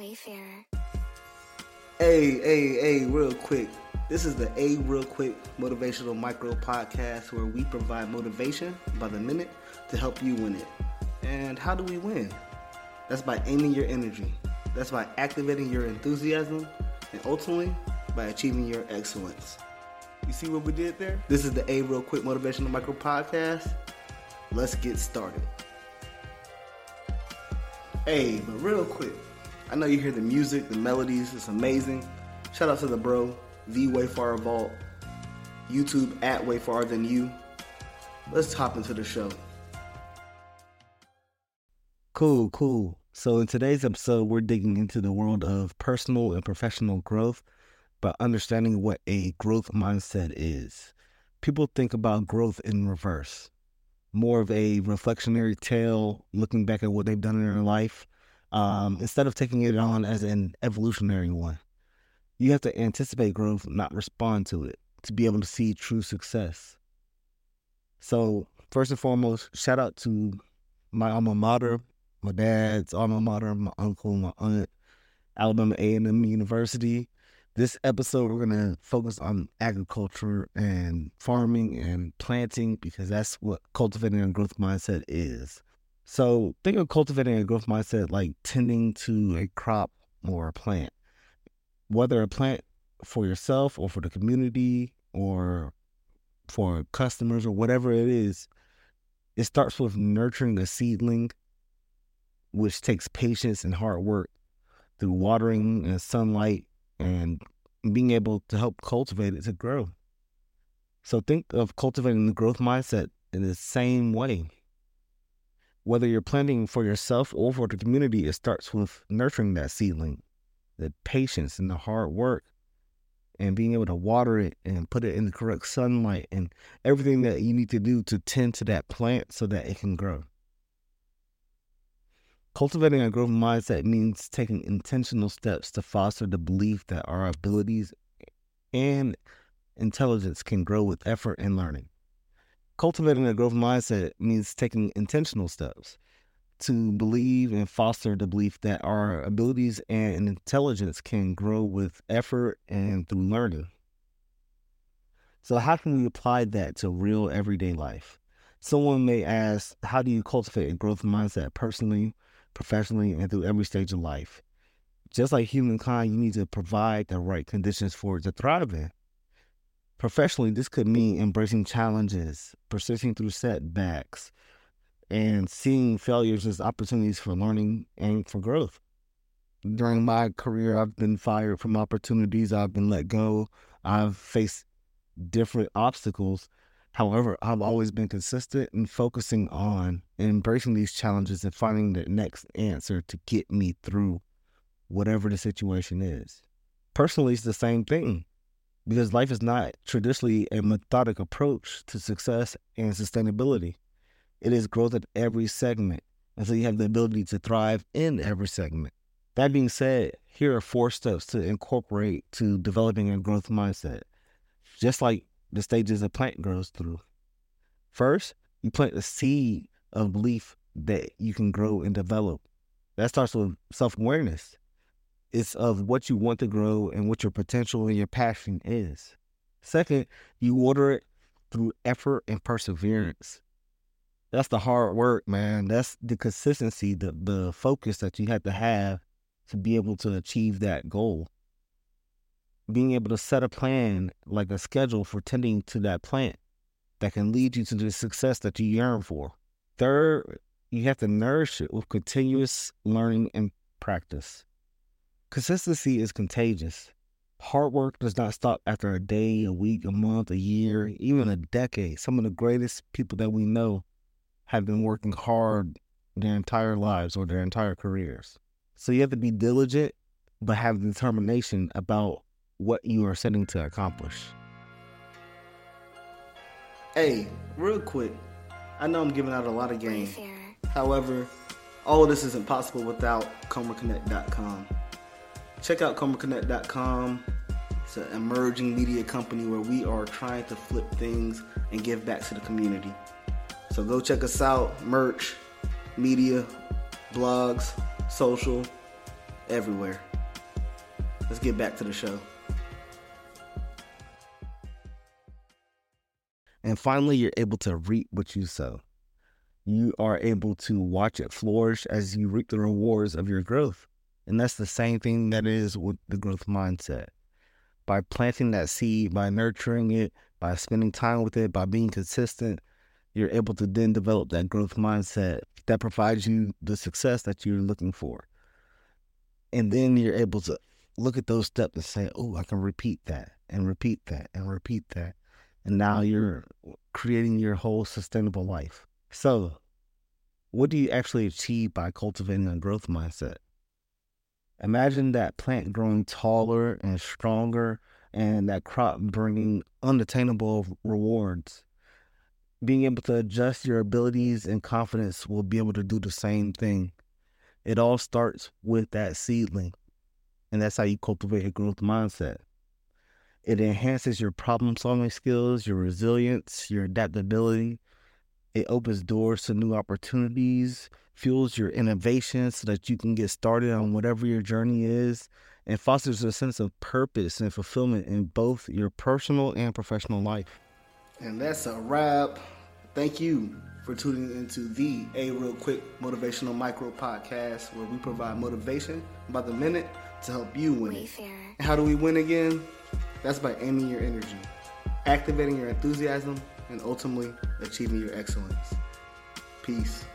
Wayfarer. Hey, hey, hey, real quick. This is the Aye Real Quick Motivational Micro Podcast where we provide motivation by the minute to help you win it. And how do we win? That's by aiming your energy. That's by activating your enthusiasm and ultimately by achieving your excellence. You see what we did there? This is the Aye Real Quick Motivational Micro Podcast. Let's get started. Hey, but real quick, I know you hear the music, the melodies, it's amazing. Shout out to the bro, the Wayfarer Vault, YouTube at Wayfarer Than You. Let's hop into the show. Cool, cool. So, in today's episode, we're digging into the world of personal and professional growth by understanding what a growth mindset is. People think about growth in reverse more of a reflectionary tale, looking back at what they've done in their life, um, instead of taking it on as an evolutionary one. You have to anticipate growth, not respond to it, to be able to see true success. So, first and foremost, shout out to my alma mater, my dad's alma mater, my uncle, my aunt, Alabama A&M University. This episode, we're going to focus on agriculture and farming and planting because that's what cultivating a growth mindset is. So, think of cultivating a growth mindset like tending to a crop or a plant. Whether a plant for yourself or for the community or for customers or whatever it is, it starts with nurturing a seedling, which takes patience and hard work through watering and sunlight and being able to help cultivate it to grow. So think of cultivating the growth mindset in the same way. Whether you're planting for yourself or for the community, it starts with nurturing that seedling, the patience and the hard work, and being able to water it and put it in the correct sunlight and everything that you need to do to tend to that plant so that it can grow. Cultivating a growth mindset means taking intentional steps to foster the belief that our abilities and intelligence can grow with effort and learning. Cultivating a growth mindset means taking intentional steps to believe and foster the belief that our abilities and intelligence can grow with effort and through learning. So, how can we apply that to real everyday life? Someone may ask, How do you cultivate a growth mindset personally professionally, and through every stage of life. Just like humankind, you need to provide the right conditions for it to thrive in. Professionally, this could mean embracing challenges, persisting through setbacks, and seeing failures as opportunities for learning and for growth. During my career, I've been fired from opportunities, I've been let go, I've faced different obstacles However, I've always been consistent in focusing on embracing these challenges and finding the next answer to get me through whatever the situation is. Personally, it's the same thing because life is not traditionally a methodic approach to success and sustainability. It is growth at every segment. And so you have the ability to thrive in every segment. That being said, here are four steps to incorporate to developing a growth mindset. Just like the stages a plant grows through. First, you plant the seed of belief that you can grow and develop. That starts with self awareness. It's of what you want to grow and what your potential and your passion is. Second, you water it through effort and perseverance. That's the hard work, man. That's the consistency, the the focus that you have to have to be able to achieve that goal being able to set a plan, like a schedule for tending to that plant that can lead you to the success that you yearn for. Third, you have to nourish it with continuous learning and practice. Consistency is contagious. Hard work does not stop after a day, a week, a month, a year, even a decade. Some of the greatest people that we know have been working hard their entire lives or their entire careers. So you have to be diligent, but have determination about what you are setting to accomplish. Hey, real quick, I know I'm giving out a lot of game. However, all of this isn't possible without ComerConnect.com. Check out ComerConnect.com. It's an emerging media company where we are trying to flip things and give back to the community. So go check us out merch, media, blogs, social everywhere. Let's get back to the show. And finally, you're able to reap what you sow. You are able to watch it flourish as you reap the rewards of your growth. And that's the same thing that is with the growth mindset. By planting that seed, by nurturing it, by spending time with it, by being consistent, you're able to then develop that growth mindset that provides you the success that you're looking for. And then you're able to look at those steps and say, oh, I can repeat that and repeat that and repeat that. And now you're creating your whole sustainable life. So, what do you actually achieve by cultivating a growth mindset? Imagine that plant growing taller and stronger and that crop bringing unattainable rewards. Being able to adjust your abilities and confidence will be able to do the same thing. It all starts with that seedling. And that's how you cultivate a growth mindset. It enhances your problem solving skills, your resilience, your adaptability. It opens doors to new opportunities, fuels your innovation so that you can get started on whatever your journey is, and fosters a sense of purpose and fulfillment in both your personal and professional life. And that's a wrap. Thank you for tuning into the Aye Real Quick Motivational Micro Podcast, where we provide motivation by the minute to help you win. And how do we win again? That's by aiming your energy, activating your enthusiasm, and ultimately achieving your excellence. Peace.